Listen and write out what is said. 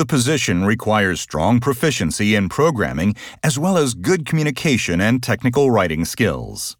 The position requires strong proficiency in programming as well as good communication and technical writing skills.